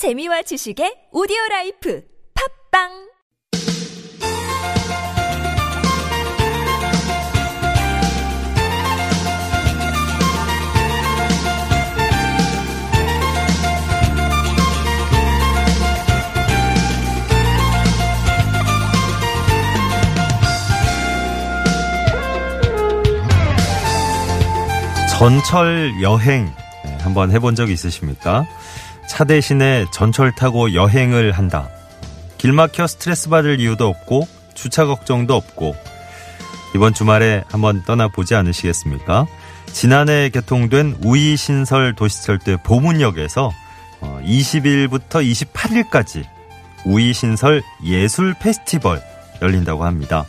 재미와 지식의 오디오 라이프 팝빵 전철 여행 네, 한번 해본 적 있으십니까? 차 대신에 전철 타고 여행을 한다. 길 막혀 스트레스 받을 이유도 없고 주차 걱정도 없고 이번 주말에 한번 떠나보지 않으시겠습니까? 지난해 개통된 우이신설 도시철도 보문역에서 20일부터 어, 28일까지 우이신설 예술 페스티벌 열린다고 합니다.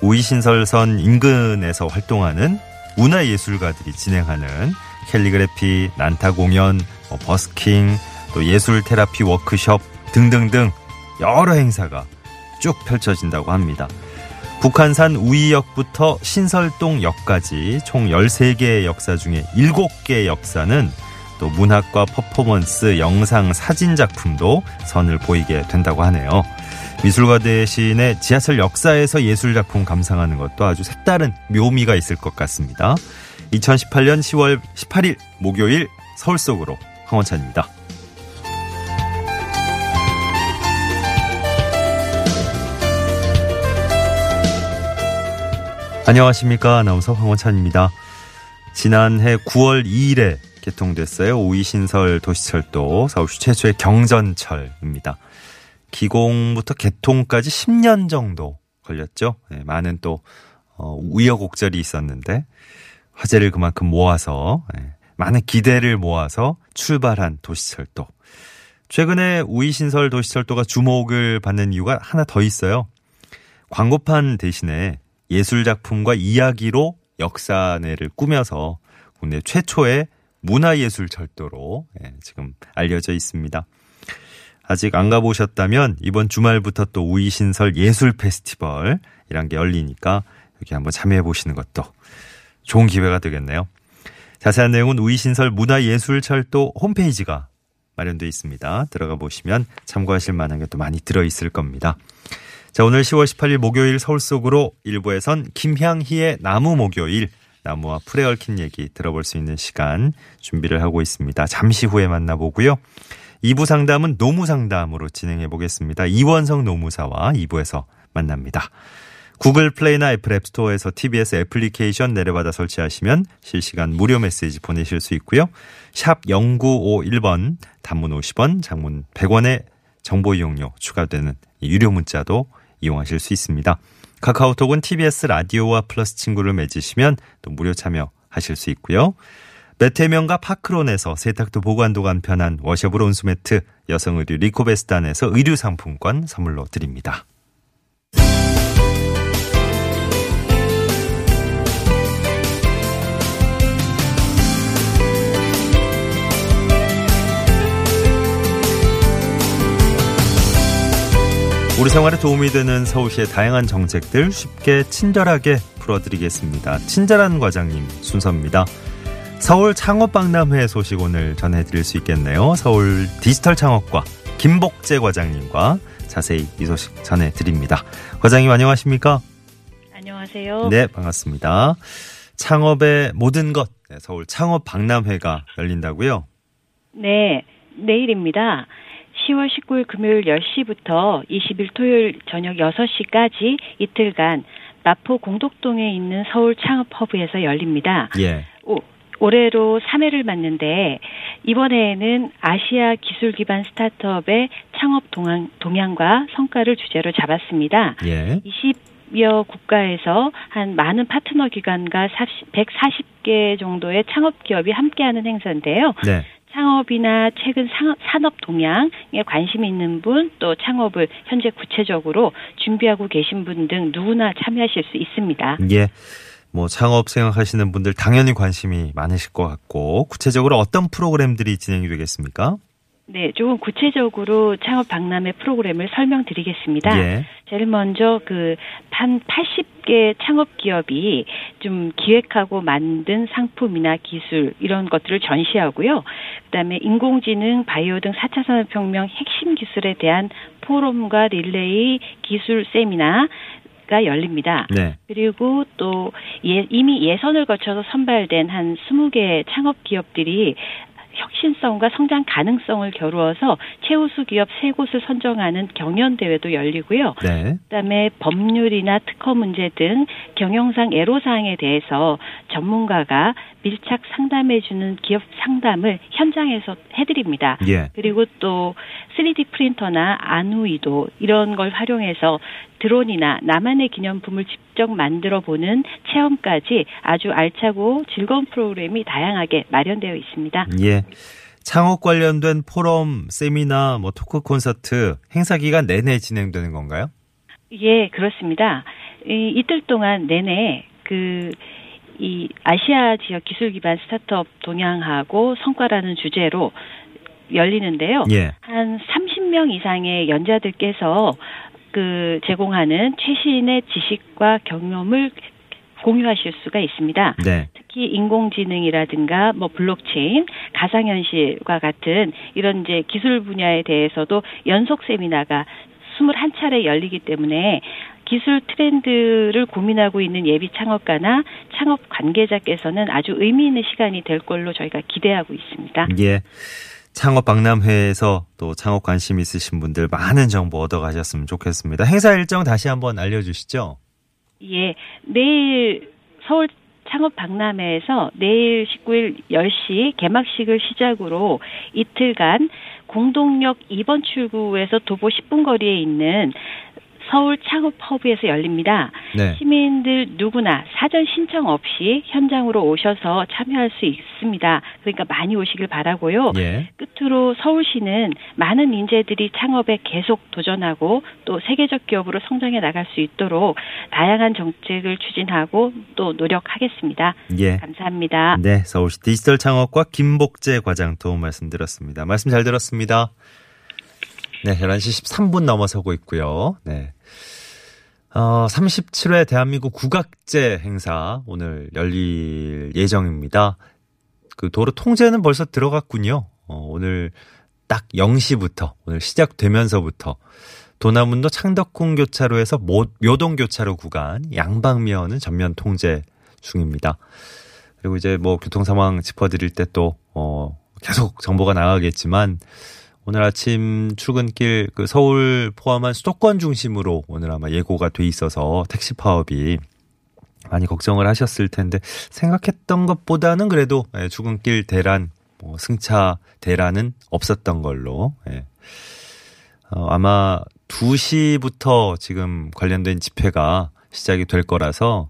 우이신설선 인근에서 활동하는 문화예술가들이 진행하는 캘리그래피, 난타 공연, 뭐 버스킹, 또 예술 테라피 워크숍 등등등 여러 행사가 쭉 펼쳐진다고 합니다. 북한산 우이역부터 신설동역까지 총 13개의 역사 중에 7개의 역사는 또 문학과 퍼포먼스, 영상, 사진 작품도 선을 보이게 된다고 하네요. 미술가 대신에 지하철 역사에서 예술 작품 감상하는 것도 아주 색다른 묘미가 있을 것 같습니다. 2018년 10월 18일 목요일 서울 속으로 황원찬입니다. 안녕하십니까. 아나운서 황원찬입니다. 지난해 9월 2일에 개통됐어요. 우이신설 도시철도 서울시 최초의 경전철입니다. 기공부터 개통까지 10년 정도 걸렸죠. 네, 많은 또 어, 우여곡절이 있었는데 화제를 그만큼 모아서 네, 많은 기대를 모아서 출발한 도시철도. 최근에 우이신설 도시철도가 주목을 받는 이유가 하나 더 있어요. 광고판 대신에 예술 작품과 이야기로 역사내를 꾸며서 국내 최초의 문화예술 철도로 예, 지금 알려져 있습니다. 아직 안 가보셨다면 이번 주말부터 또 우이신설 예술 페스티벌이란 게 열리니까 여기 한번 참여해 보시는 것도 좋은 기회가 되겠네요. 자세한 내용은 우이신설 문화예술철도 홈페이지가 마련되어 있습니다. 들어가 보시면 참고하실 만한 게 또 많이 들어있을 겁니다. 자, 오늘 10월 18일 목요일 서울 속으로 일부에선 김향희의 나무 목요일, 나무와 풀에 얽힌 얘기 들어볼 수 있는 시간 준비를 하고 있습니다. 잠시 후에 만나보고요. 2부 상담은 노무 상담으로 진행해 보겠습니다. 이원성 노무사와 2부에서 만납니다. 구글 플레이나 애플 앱스토어에서 TBS 애플리케이션 내려받아 설치하시면 실시간 무료 메시지 보내실 수 있고요. 샵 0951번 단문 50원, 장문 100원의 정보 이용료 추가되는 유료 문자도 이용하실 수 있습니다. 카카오톡은 TBS 라디오와 플러스 친구를 맺으시면 또 무료 참여하실 수 있고요. 메테면과 파크론에서 세탁도 보관도 간편한 워셔블 온수매트, 여성 의류 리코베스탄에서 의류 상품권 선물로 드립니다. 우리 생활에 도움이 되는 서울시의 다양한 정책들 쉽게 친절하게 풀어드리겠습니다. 친절한 과장님 순서입니다. 서울 창업박람회 소식 오늘 전해드릴 수 있겠네요. 서울 디지털 창업과 김복재 과장님과 자세히 이 소식 전해드립니다. 과장님 안녕하십니까? 안녕하세요. 네, 반갑습니다. 창업의 모든 것, 네, 서울 창업 박람회가 열린다고요? 네, 내일입니다. 10월 19일 금요일 10시부터 20일 토요일 저녁 6시까지 이틀간 마포 공덕동에 있는 서울 창업 허브에서 열립니다. 예. 오, 올해로 3회를 맞는데 이번에는 아시아 기술 기반 스타트업의 창업 동향, 동향과 성과를 주제로 잡았습니다. 예. 20여 국가에서 한 많은 파트너 기관과 140개 정도의 창업 기업이 함께하는 행사인데요. 네. 창업이나 최근 산업 동향에 관심 있는 분, 또 창업을 현재 구체적으로 준비하고 계신 분 등 누구나 참여하실 수 있습니다. 예. 뭐 창업 생각하시는 분들 당연히 관심이 많으실 것 같고 구체적으로 어떤 프로그램들이 진행이 되겠습니까? 네, 조금 구체적으로 창업 박람회 프로그램을 설명드리겠습니다. 예. 제일 먼저 그 한 80개 창업 기업이 좀 기획하고 만든 상품이나 기술 이런 것들을 전시하고요. 그다음에 인공지능, 바이오 등 4차 산업혁명 핵심 기술에 대한 포럼과 릴레이 기술 세미나 가 열립니다. 네. 그리고 또 예, 이미 예선을 거쳐서 선발된 한 20개 창업 기업들이 혁신성과 성장 가능성을 겨루어서 최우수 기업 세 곳을 선정하는 경연 대회도 열리고요. 네. 그다음에 법률이나 특허 문제 등 경영상 애로사항에 대해서 전문가가 밀착 상담해주는 기업 상담을 현장에서 해드립니다. 예. 그리고 또 3D 프린터나 안우이도 이런 걸 활용해서 드론이나 나만의 기념품을 직접 만들어 보는 체험까지 아주 알차고 즐거운 프로그램이 다양하게 마련되어 있습니다. 예. 창업 관련된 포럼, 세미나, 뭐 토크 콘서트 행사 기간 내내 진행되는 건가요? 예, 그렇습니다. 이, 이틀 동안 내내 그, 이 아시아 지역 기술 기반 스타트업 동향하고 성과라는 주제로 열리는데요. 예. 한 30명 이상의 연자들께서 그 제공하는 최신의 지식과 경험을 공유하실 수가 있습니다. 네. 특히 인공지능이라든가 뭐 블록체인, 가상현실과 같은 이런 이제 기술 분야에 대해서도 연속 세미나가 21차례 열리기 때문에 기술 트렌드를 고민하고 있는 예비 창업가나 창업 관계자께서는 아주 의미 있는 시간이 될 걸로 저희가 기대하고 있습니다. 예. 창업 박람회에서 또 창업 관심 있으신 분들 많은 정보 얻어가셨으면 좋겠습니다. 행사 일정 다시 한번 알려주시죠. 예, 내일 서울 창업 박람회에서 내일 19일 10시 개막식을 시작으로 이틀간 공동역 2번 출구에서 도보 10분 거리에 있는 서울 창업 허브에서 열립니다. 네. 시민들 누구나 사전 신청 없이 현장으로 오셔서 참여할 수 있습니다. 그러니까 많이 오시길 바라고요. 예. 끝으로 서울시는 많은 인재들이 창업에 계속 도전하고 또 세계적 기업으로 성장해 나갈 수 있도록 다양한 정책을 추진하고 또 노력하겠습니다. 예. 감사합니다. 네. 서울시 디지털 창업과 김복재 과장 도움 말씀드렸습니다. 말씀 잘 들었습니다. 네. 11시 13분 넘어서고 있고요. 네. 어, 37회 대한민국 국악제 행사 오늘 열릴 예정입니다. 그 도로 통제는 벌써 들어갔군요. 어, 오늘 딱 0시부터 오늘 시작되면서부터 도남문도 창덕궁 교차로에서 모, 묘동 교차로 구간 양방면은 전면 통제 중입니다. 그리고 이제 뭐 교통 상황 짚어드릴 때 또 어, 계속 정보가 나가겠지만 오늘 아침 출근길 그 서울 포함한 수도권 중심으로 오늘 아마 예고가 돼 있어서 택시 파업이 많이 걱정을 하셨을 텐데 생각했던 것보다는 그래도 예, 출근길 대란 뭐 승차 대란은 없었던 걸로 예. 어, 아마 2시부터 지금 관련된 집회가 시작이 될 거라서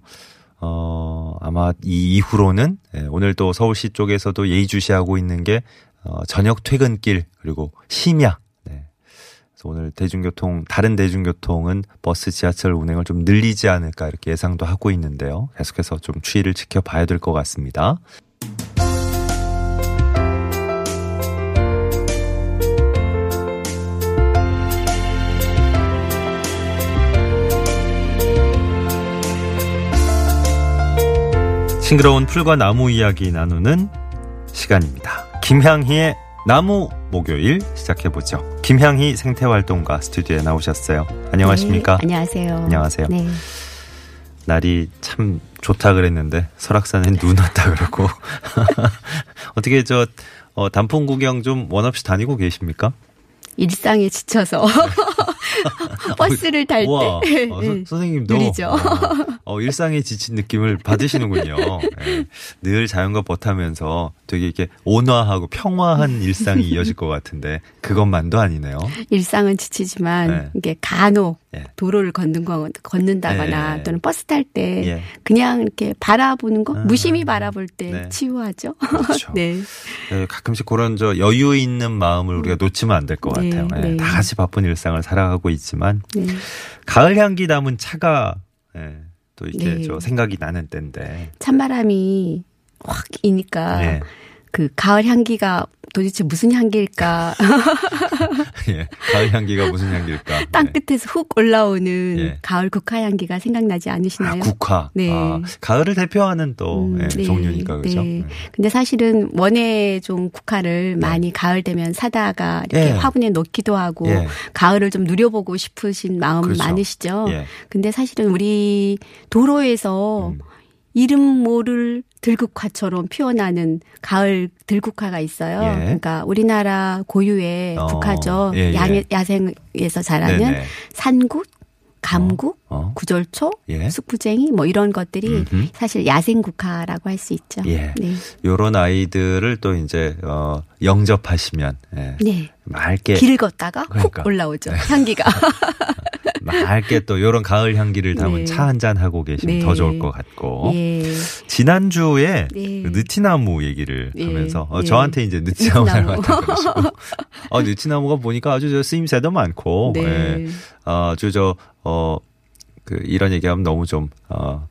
어, 아마 이 이후로는 예, 오늘 또 서울시 쪽에서도 예의주시하고 있는 게 어, 저녁 퇴근길 그리고 심야. 네. 그래서 오늘 대중교통 다른 대중교통은 버스, 지하철 운행을 좀 늘리지 않을까 이렇게 예상도 하고 있는데요. 계속해서 좀 추이를 지켜봐야 될 것 같습니다. 싱그러운 풀과 나무 이야기 나누는 시간입니다. 김향희의 나무 목요일 시작해보죠. 김향희 생태활동가 스튜디오에 나오셨어요. 안녕하십니까? 네, 안녕하세요. 안녕하세요. 네. 날이 참 좋다 그랬는데 설악산엔 눈 왔다 그러고 어떻게 저 어, 단풍 구경 좀 원 없이 다니고 계십니까? 일상에 지쳐서 버스를 탈 우와, 때 어, 네, 선- 선생님도 느리죠. 어, 어, 일상에 지친 느낌을 받으시는군요. 예. 늘 자연과 벗하면서 되게 이렇게 온화하고 평화한 일상이 이어질 것 같은데 그것만도 아니네요. 일상은 지치지만 네. 이게 간혹 예. 도로를 걷는 거 걷는다거나 예. 또는 버스 탈때 예. 그냥 이렇게 바라보는 거 아. 무심히 바라볼 때 네. 치유하죠. 그렇죠. 네. 예, 가끔씩 그런 저 여유 있는 마음을 우리가 놓치면 안 될것 네, 같아요. 예, 네. 다 같이 바쁜 일상을 살아가고 있지만 네. 가을 향기 담은 차가 예, 또 이렇게 네. 저 생각이 나는 때인데. 찬바람이 확 이니까 예. 그 가을 향기가 도대체 무슨 향기일까? 예. 가을 향기가 무슨 향기일까? 땅 네. 끝에서 훅 올라오는 예. 가을 국화 향기가 생각나지 아, 않으시나요? 국화. 네. 아, 가을을 대표하는 또 음, 예, 네, 종류니까 그죠? 네. 근데 사실은 원예종 국화를 많이 가을 되면 사다가 이렇게 예. 화분에 놓기도 하고 예. 가을을 좀 누려보고 싶으신 마음 그렇죠. 많으시죠. 예. 근데 사실은 우리 도로에서 음. 이름 모를 들국화처럼 피어나는 가을 들국화가 있어요. 예. 그러니까 우리나라 고유의 어, 국화죠. 예, 예. 양, 야생에서 자라는 네네. 산국, 감국, 어. 구절초, 예. 숙부쟁이 뭐 이런 것들이 음흠. 사실 야생국화라고 할 수 있죠. 예. 네. 요런 아이들을 또 이제 어 영접하시면 예. 네. 맑게 길을 걷다가 그러니까. 훅 올라오죠. 향기가. 맑게 또 요런 가을 향기를 담은 네. 차한 잔 하고 계시면 네. 더 좋을 것 같고. 예. 지난주에 네. 그 느티나무 얘기를 예. 하면서 어, 예. 저한테 이제 느티나무 느티나무. 닮았다 그러시고 어, 느티나무가 보니까 아주 저 쓰임새도 많고 네. 예. 아주 저 어, 그 이런 얘기하면 너무 좀 어,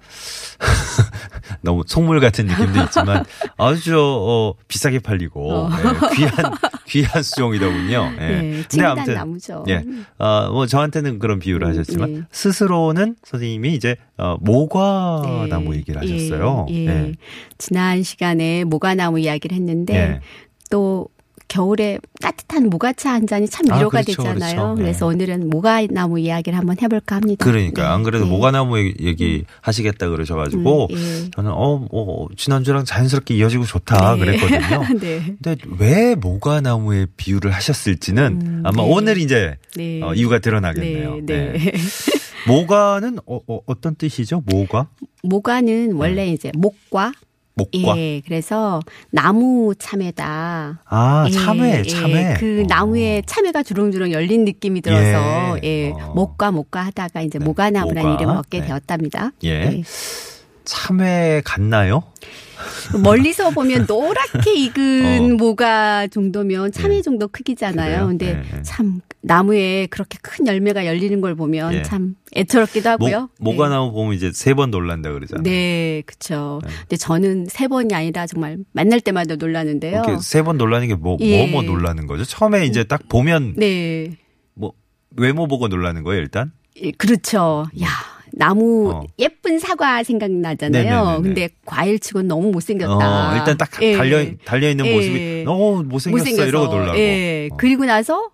너무 속물 같은 느낌도 있지만 아주 어, 비싸게 팔리고 어. 예, 귀한 귀한 수종이더군요. 예. 네. 칭단 나무죠. 예. 어, 뭐 저한테는 그런 비유를 음, 하셨지만 네. 스스로는 선생님이 이제 어, 모과나무 네. 얘기를 하셨어요. 예, 예. 예. 지난 시간에 모과나무 이야기를 했는데 예. 또 겨울에 따뜻한 모가차 한 잔이 참 아, 위로가 그렇죠, 되잖아요. 그렇죠. 네. 그래서 오늘은 모과나무 이야기를 한번 해볼까 합니다. 그러니까 네, 안 그래도 네. 모과나무 얘기- 얘기 하시겠다 그러셔가지고 음, 예. 저는 어, 어 지난주랑 자연스럽게 이어지고 좋다 네. 그랬거든요. 네. 근데 왜 모과나무에 비유를 하셨을지는 음, 아마 네. 오늘 이제 네. 어, 이유가 드러나겠네요. 네, 네. 모과는 어, 떤 뜻이죠? 모과? 모과는 원래 이제 목과 목과? 예, 그래서 나무 참외다. 아 예, 참외, 예, 참외. 그 어. 나무에 참외가 주렁주렁 열린 느낌이 들어서 예. 예, 어. 목과 목과 하다가 이제 네, 모과나무라는 모과. 이름을 얻게 네. 되었답니다. 예. 참외 같나요? 멀리서 보면 노랗게 익은 어. 모가 정도면 참외 예. 정도 크기잖아요. 그래요? 근데 예, 예. 참 나무에 그렇게 큰 열매가 열리는 걸 보면 예. 참 애처롭기도 하고요. 모, 모과나무 보면 이제 세 번 놀란다 그러잖아요. 네, 그렇죠. 근데 저는 세 번이 아니라 정말 만날 때마다 놀라는데요. 세 번 놀라는 게 뭐, 예. 뭐, 뭐 놀라는 거죠? 처음에 이제 딱 보면 네, 뭐, 외모 보고 놀라는 거예요, 일단? 예, 그렇죠. 야, 나무 어. 예쁜 사과 생각나잖아요. 네네네네. 근데 과일치고는 너무 못생겼다. 어, 일단 딱 예. 달려, 달려 있는 예. 모습이 너무 못생겼어. 못생겨서. 이러고 놀라고. 예. 어. 그리고 나서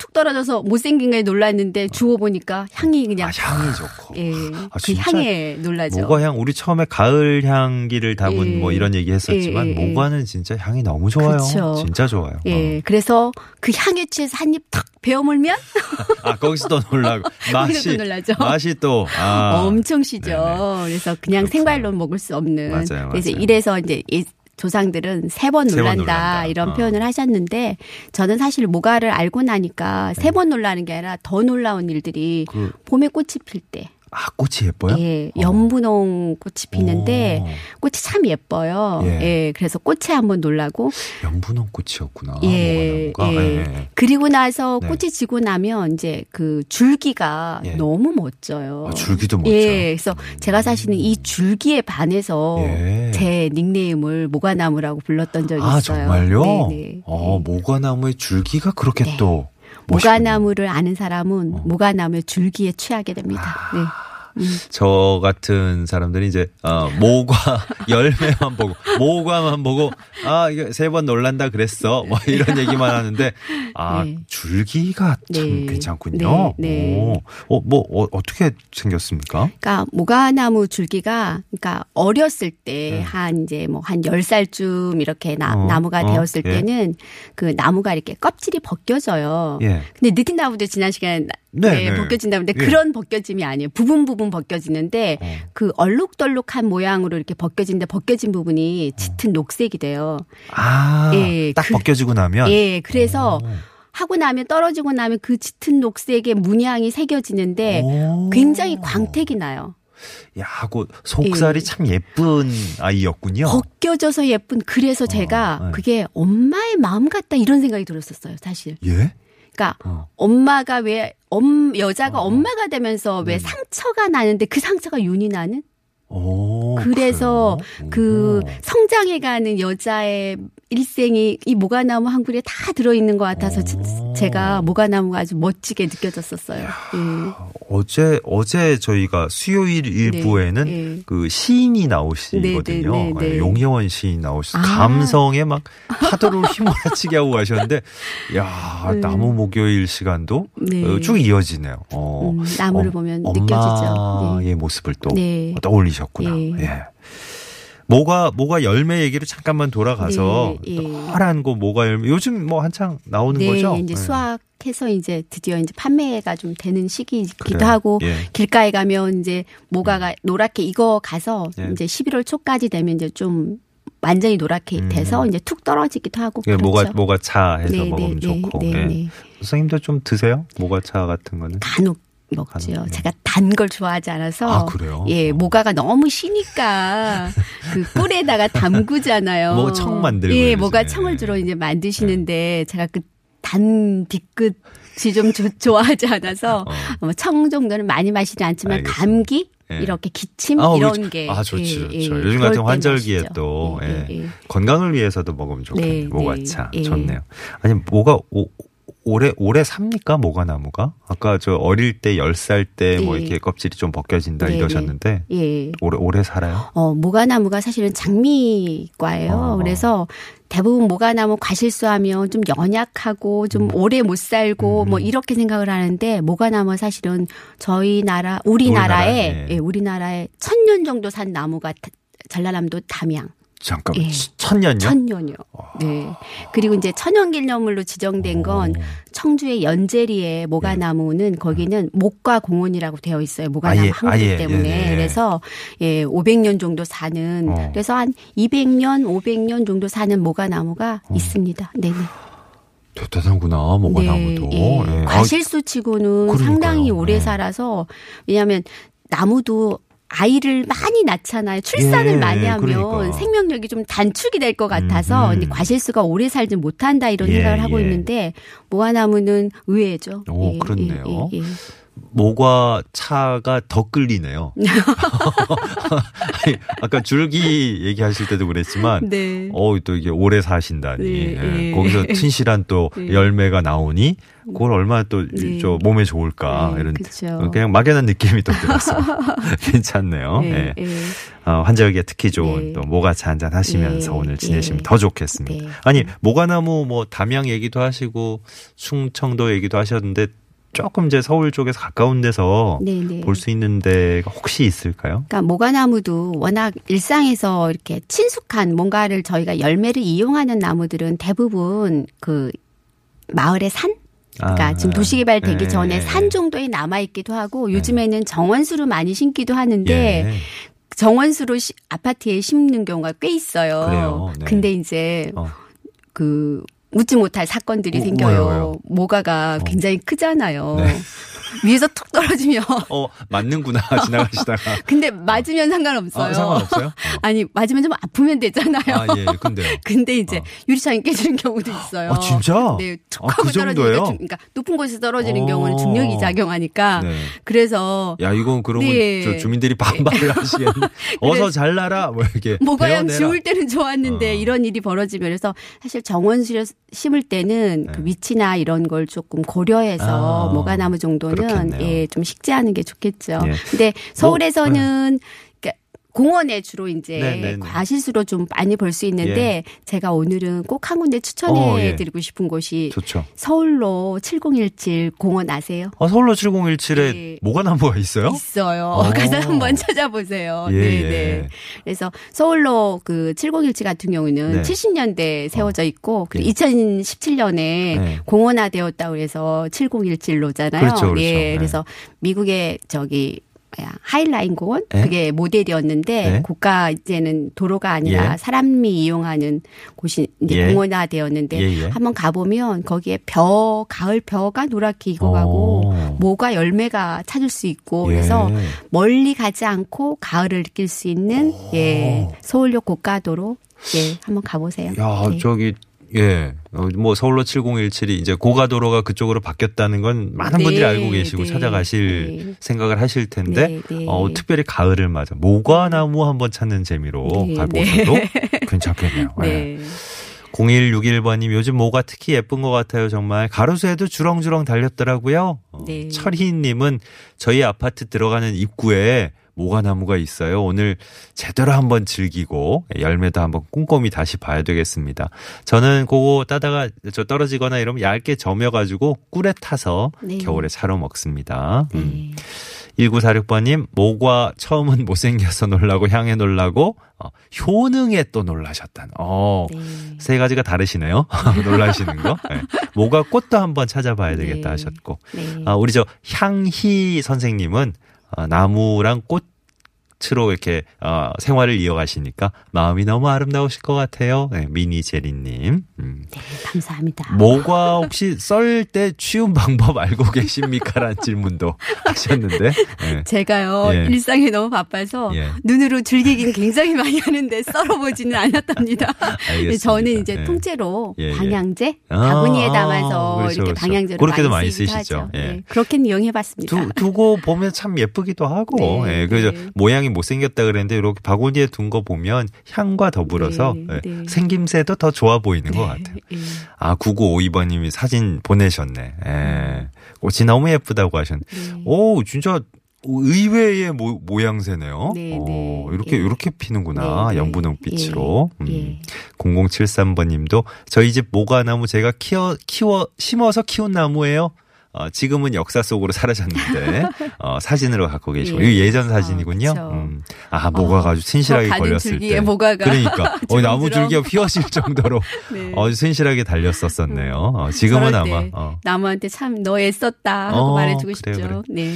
툭 떨어져서 못생긴 거에 놀랐는데 주워 보니까 향이 그냥 아, 향이 좋고. 예. 아, 그 향에 놀라죠. 모과향, 우리 처음에 가을 향기를 담은 예. 뭐 이런 얘기 했었지만, 예, 예, 예. 모과는 진짜 향이 너무 좋아요. 그쵸. 진짜 좋아요. 예. 어. 그래서 그 향에 취해서 한 입 탁 베어물면 아, 거기서 또 놀라고. 맛이, 또 놀라죠. 맛이 또, 아. 엄청 시죠. 네네. 그래서 그냥 그렇구나. 생과일로 먹을 수 없는. 맞아요, 그래서 맞아요. 이래서 이제 이 조상들은 세번 세번 놀란다, 놀란다. 이런 어. 표현을 하셨는데 저는 사실 모가를 알고 나니까 세 번 놀라는 게 아니라 더 놀라운 일들이 네. 그, 봄에 꽃이 필 때. 아, 꽃이 예뻐요? 예, 연분홍 꽃이 피는데 오. 꽃이 참 예뻐요. 예. 예. 그래서 꽃에 한번 놀라고 연분홍 꽃이었구나. 예, 모과나무가. 예. 예, 예. 그리고 나서 네. 꽃이 지고 나면 이제 그 줄기가 예. 너무 멋져요. 아, 줄기도 멋져. 예, 그래서 제가 사실은 이 줄기에 반해서 예. 제 닉네임을 모가나무라고 불렀던 적이 아, 있어요. 정말요? 네 네. 어, 모과나무의 줄기가 그렇게 네. 또. 모가나무를 아는 사람은 어. 모가나무의 줄기에 취하게 됩니다. 아. 네. 저 같은 사람들이 이제 어 모과 열매만 보고 모과만 보고 아 이거 세 번 놀란다 그랬어 뭐 이런 얘기만 하는데 아 네. 줄기가 참 네. 괜찮군요. 네, 네. 어뭐 어, 어떻게 생겼습니까? 그러니까 모가나무 줄기가 그러니까 어렸을 때 네. 한 이제 뭐 한 10살쯤 이렇게 나, 어, 나무가 어, 되었을 예. 때는 그 나무가 이렇게 껍질이 벗겨져요. 예. 근데 느티나무도 지난 시간에 나- 네, 네, 네. 벗겨진다는데 예. 그런 벗겨짐이 아니에요. 부분 부분 벗겨지는데 어. 그 얼룩덜룩한 모양으로 이렇게 벗겨진데 벗겨진 부분이 짙은 녹색이 돼요. 아, 예, 딱 그- 벗겨지고 나면 예, 그래서 오. 하고 나면 떨어지고 나면 그 짙은 녹색의 문양이 새겨지는데 오. 굉장히 광택이 나요. 야, 하고 속살이 예. 참 예쁜 아이였군요. 벗겨져서 예쁜 그래서 제가 네. 그게 엄마의 마음 같다 이런 생각이 들었었어요, 사실. 예? 그러니까 어. 엄마가 왜 엄, 여자가 어. 엄마가 되면서 왜 네네. 상처가 나는데 그 상처가 윤이 나는? 오, 그래서 그래요? 그 오. 성장해가는 여자의 일생이 이 모가나무 한 그루에 다 들어있는 것 같아서 제- 오. 제가 모가나무가 아주 멋지게 느껴졌었어요. 예. 어제 어제 저희가 수요일 일부에는 네. 그 시인이 나오시거든요. 네, 네, 네, 네. 예, 용혜원 시인 나오셔서 아. 감성에 막 파도를 휘몰아치게 하고 가셨는데, 야 네. 나무 목요일 시간도 네. 어, 쭉 이어지네요. 어. 음, 나무를 엄- 보면 느껴지죠. 모습을 또 네. 떠올리셨구나. 예. 예. 모가 모가 열매 얘기로 잠깐만 돌아가서 네, 예. 노란 거 모가 열매 요즘 뭐 한창 나오는 네, 거죠? 이제 예. 수확해서 이제 드디어 이제 판매가 좀 되는 시기이기도 그래요. 하고 예. 길가에 가면 이제 모가가 노랗게 익어 가서 예. 이제 11월 초까지 되면 이제 좀 완전히 노랗게 음. 돼서 이제 툭 떨어지기도 하고 예, 그렇죠. 모가 모가 차 해서 네, 먹으면 네, 좋고. 네, 예. 네. 선생님도 좀 드세요? 모가차 같은 거는? 간혹 먹지요. 네. 제가 단 걸 좋아하지 않아서. 아, 그래요? 예, 어. 모가가 너무 시니까 그 꿀에다가 담그잖아요. 뭐가 청 만들고 예. 모가 청을 주로 이제 만드시는데 제가 그 단 뒤끝이 좀 조- 좋아하지 않아서 어. 어, 청 정도는 많이 마시지 않지만 알겠습니다. 감기 예. 이렇게 기침 아, 이런. 게 아, 좋죠, 예, 좋죠. 예, 요즘 같은 때 환절기에 마시죠. 또, 예, 예. 예, 예. 건강을 위해서도 먹으면 좋겠네요. 네, 모가차. 네, 예. 좋네요. 아니, 뭐가, 오, 오래, 오래 삽니까? 모가 나무가? 아까 저 어릴 때, 10살 때뭐 네. 이렇게 껍질이 좀 벗겨진다 네, 이러셨는데, 예. 오래, 오래 살아요? 어, 모가 나무가 사실은 장미과예요. 어. 그래서 대부분 모가나무 과실수하면 좀 연약하고 좀 오래 못 살고 뭐 이렇게 생각을 하는데 모가나무 사실은 저희 나라 우리나라에 우리나라, 예. 예, 우리나라에 천 년 정도 산 나무가 다- 전라남도 담양 잠깐만. 예. 천년요? 천년이요. 네. 그리고 이제 천연 기념물로 지정된 건 오. 청주의 연제리의 모가나무는 거기는 목과 공원이라고 되어 있어요. 모가나무 아예, 한 그루 아예, 때문에. 예, 예. 그래서 예, 500년 정도 사는 어. 그래서 한 200년, 500년 정도 사는 모가나무가 어. 있습니다. 네네. 대단하구나, 모가나무도. 네, 예. 예. 아, 과실수치고는 그러니까요. 상당히 오래 네. 살아서 왜냐하면 나무도 아이를 많이 낳잖아요. 출산을 예, 많이 하면 그러니까. 생명력이 좀 단축이 될 것 같아서 음. 근데 과실수가 오래 살지 못한다 이런 예, 생각을 하고 예. 있는데 모아나무는 의외죠. 오, 그렇네요. 예, 예. 모과 차가 더 끌리네요. 아니, 아까 줄기 얘기하실 때도 그랬지만, 네. 어, 또 이게 오래 사신다니. 네, 예. 예. 거기서 튼실한 또 네. 열매가 나오니, 그걸 얼마나 또, 네. 저, 몸에 좋을까. 네, 이런. 그쵸. 그냥 막연한 느낌이 또 들었어요. 괜찮네요. 예, 예. 예. 어, 환절기에 특히 좋은 네. 또 모가차 한잔 하시면서 네, 오늘 지내시면 네. 더 좋겠습니다. 네. 아니, 모가나무 뭐 담양 얘기도 하시고, 충청도 얘기도 하셨는데, 조금 이제 서울 쪽에서 가까운 데서 네, 네. 볼수 있는 데가 혹시 있을까요? 그러니까 모가나무도 워낙 일상에서 이렇게 친숙한 뭔가를 저희가 열매를 이용하는 나무들은 대부분 그 마을의 산? 그러니까 아, 지금 도시개발 되기 예, 전에 예, 산 예. 정도에 남아 있기도 하고 요즘에는 정원수로 많이 심기도 하는데 예. 정원수로 시- 아파트에 심는 경우가 꽤 있어요. 그래요? 네. 근데 이제 어. 그 웃지 못할 사건들이 어, 생겨요. 왜요, 왜요? 모가가 어. 굉장히 크잖아요. 네. 위에서 툭 떨어지면 어, 맞는구나, 지나가시다가. 근데 맞으면 상관없어요. 아, 상관없어요? 어. 아니 맞으면 좀 아프면 되잖아요. 아, 예, 근데요. 근데 이제 어. 유리창이 깨지는 경우도 있어요. 아, 진짜? 네, 툭 아, 하고 그 떨어지니까 그러니까 높은 곳에서 떨어지는 어. 경우는 중력이 작용하니까 네. 그래서 야, 이건 그러면 네. 저 주민들이 반발을 하시겠네. 어서 잘라라, 뭐 이렇게. 모가양. 지울 때는 좋았는데 어. 이런 일이 벌어지면 그래서 사실 정원수를 심을 때는 네. 그 위치나 이런 걸 조금 고려해서 아, 모가나무 정도는 그렇겠네요. 예, 좀 식재하는 게 좋겠죠. 예. 근데 서울에서는 그러니까 공원에 주로 이제 네, 네, 네. 과실수로 좀 많이 볼수 있는데 제가 오늘은 꼭 한 군데 추천해 어, 예. 드리고 싶은 곳이 좋죠. 서울로 7017 공원 아세요? 아, 서울로 7017에 네. 모가나무가 있어요? 있어요. 어. 가서 한번 찾아보세요. 예, 네, 예. 네. 그래서 서울로 그 7017 같은 경우는 네. 70년대 세워져 있고 그리고 예. 2017년에 네. 공원화되었다고 해서 7017로잖아요. 그렇죠, 그렇죠. 예. 네. 그래서 미국의 저기 하이라인 공원 네. 그게 모델이었는데 네. 고가 이제는 도로가 아니라 예. 사람이 이용하는 곳이 이제 예. 공원화 되었는데 예, 예. 한번 가보면 거기에 벼 가을 벼가 노랗게 익어가고 오. 모가 열매가 찾을 수 있고 그래서 예. 멀리 가지 않고 가을을 느낄 수 있는 예 서울역 고가도로 예 한번 가보세요. 야, 네. 저기 예. 어, 뭐 서울로 7017이 이제 고가도로가 그쪽으로 바뀌었다는 건 많은 네, 분들이 알고 계시고 네, 찾아가실 네. 생각을 하실 텐데 네, 네. 어, 특별히 가을을 맞아 모과나무 한번 찾는 재미로 네, 가보셔도 괜찮겠네요. 예. 네. 0161번님 요즘 모가 특히 예쁜 것 같아요 정말 가로수에도 주렁주렁 달렸더라고요. 어, 네. 철희님은 저희 아파트 들어가는 입구에 모가나무가 있어요. 오늘 제대로 한번 즐기고 열매도 한번 꼼꼼히 다시 봐야 되겠습니다. 저는 그거 따다가 저 떨어지거나 이러면 얇게 저며가지고 꿀에 타서 네. 겨울에 차로 먹습니다. 음. 네. 1946번님, 모과 처음은 못생겨서 놀라고 향해 놀라고, 어, 효능에 또 놀라셨다는. 어, 네. 세 가지가 다르시네요. 놀라시는 거. 네. 모과 꽃도 한번 찾아봐야 되겠다 네. 하셨고. 네. 아, 우리 저 향희 선생님은 어, 나무랑 꽃 으로 이렇게 어, 생활을 이어가시니까 마음이 너무 아름다우실 것 같아요. 네, 미니 제리님. 음. 네, 감사합니다. 모과 혹시 썰 때 쉬운 방법 알고 계십니까? 라는 질문도 하셨는데. 네. 제가요 예. 일상이 너무 바빠서 예. 눈으로 즐기긴 굉장히 많이 하는데 썰어보지는 않았답니다. 저는 이제 예. 통째로 예, 예. 방향제 아, 바구니에 아, 담아서 그렇죠, 이렇게 그렇죠. 방향제로 그렇게도 많이, 쓰시죠. 예. 네, 그렇게는 이용해봤습니다. 두, 두고 보면 참 예쁘기도 하고, 네, 예, 그래서 네. 모양이 못생겼다 그랬는데, 이렇게 바구니에 둔 거 보면 향과 더불어서 네, 예, 네. 생김새도 더 좋아 보이는 것 같아요. 예. 아, 9952번님이 사진 보내셨네. 예. 꽃이 너무 예쁘다고 하셨네. 네. 오, 진짜 의외의 모, 모양새네요. 네, 어, 네. 이렇게, 예. 이렇게 피는구나. 네, 네. 연분 홍빛으로. 예, 음. 예. 0073번 님도 저희 집 모가나무 제가 키워, 키워, 심어서 키운 나무예요. 어, 지금은 역사 속으로 사라졌는데, 어, 사진으로 갖고 계시고. 예. 예전 사진이군요. 아. 음. 아, 모가가 아주 저 튼실하게 가진 걸렸을 때. 모가가 그러니까. 어, 나무. 줄기가 휘어질 정도로 네. 아주 튼실하게 달렸었었네요. 어, 지금은 아마, 때 어, 나무한테 참 너 애썼다 하고 어, 말해주고 그래요, 싶죠. 그래요. 네.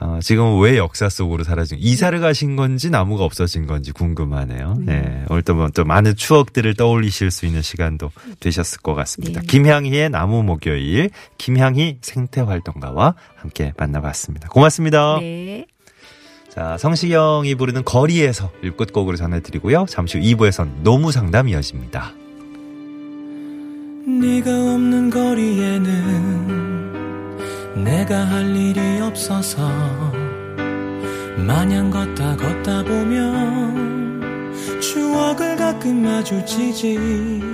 어, 지금은 왜 역사 속으로 사라진, 이사를 가신 건지 나무가 없어진 건지 궁금하네요. 네. 오늘 또, 뭐, 또 많은 추억들을 떠올리실 수 있는 시간도 되셨을 것 같습니다. 네. 김향희의 나무 목요일, 김향희 생태활동가와 함께 만나봤습니다. 고맙습니다. 네. 자, 성시경이 부르는 거리에서 일끝곡으로 전해드리고요. 잠시 후 2부에선 노무 상담 이어집니다. 네가 없는 거리에는 내가 할 일이 없어서 마냥 걷다 걷다 보면 추억을 가끔 마주치지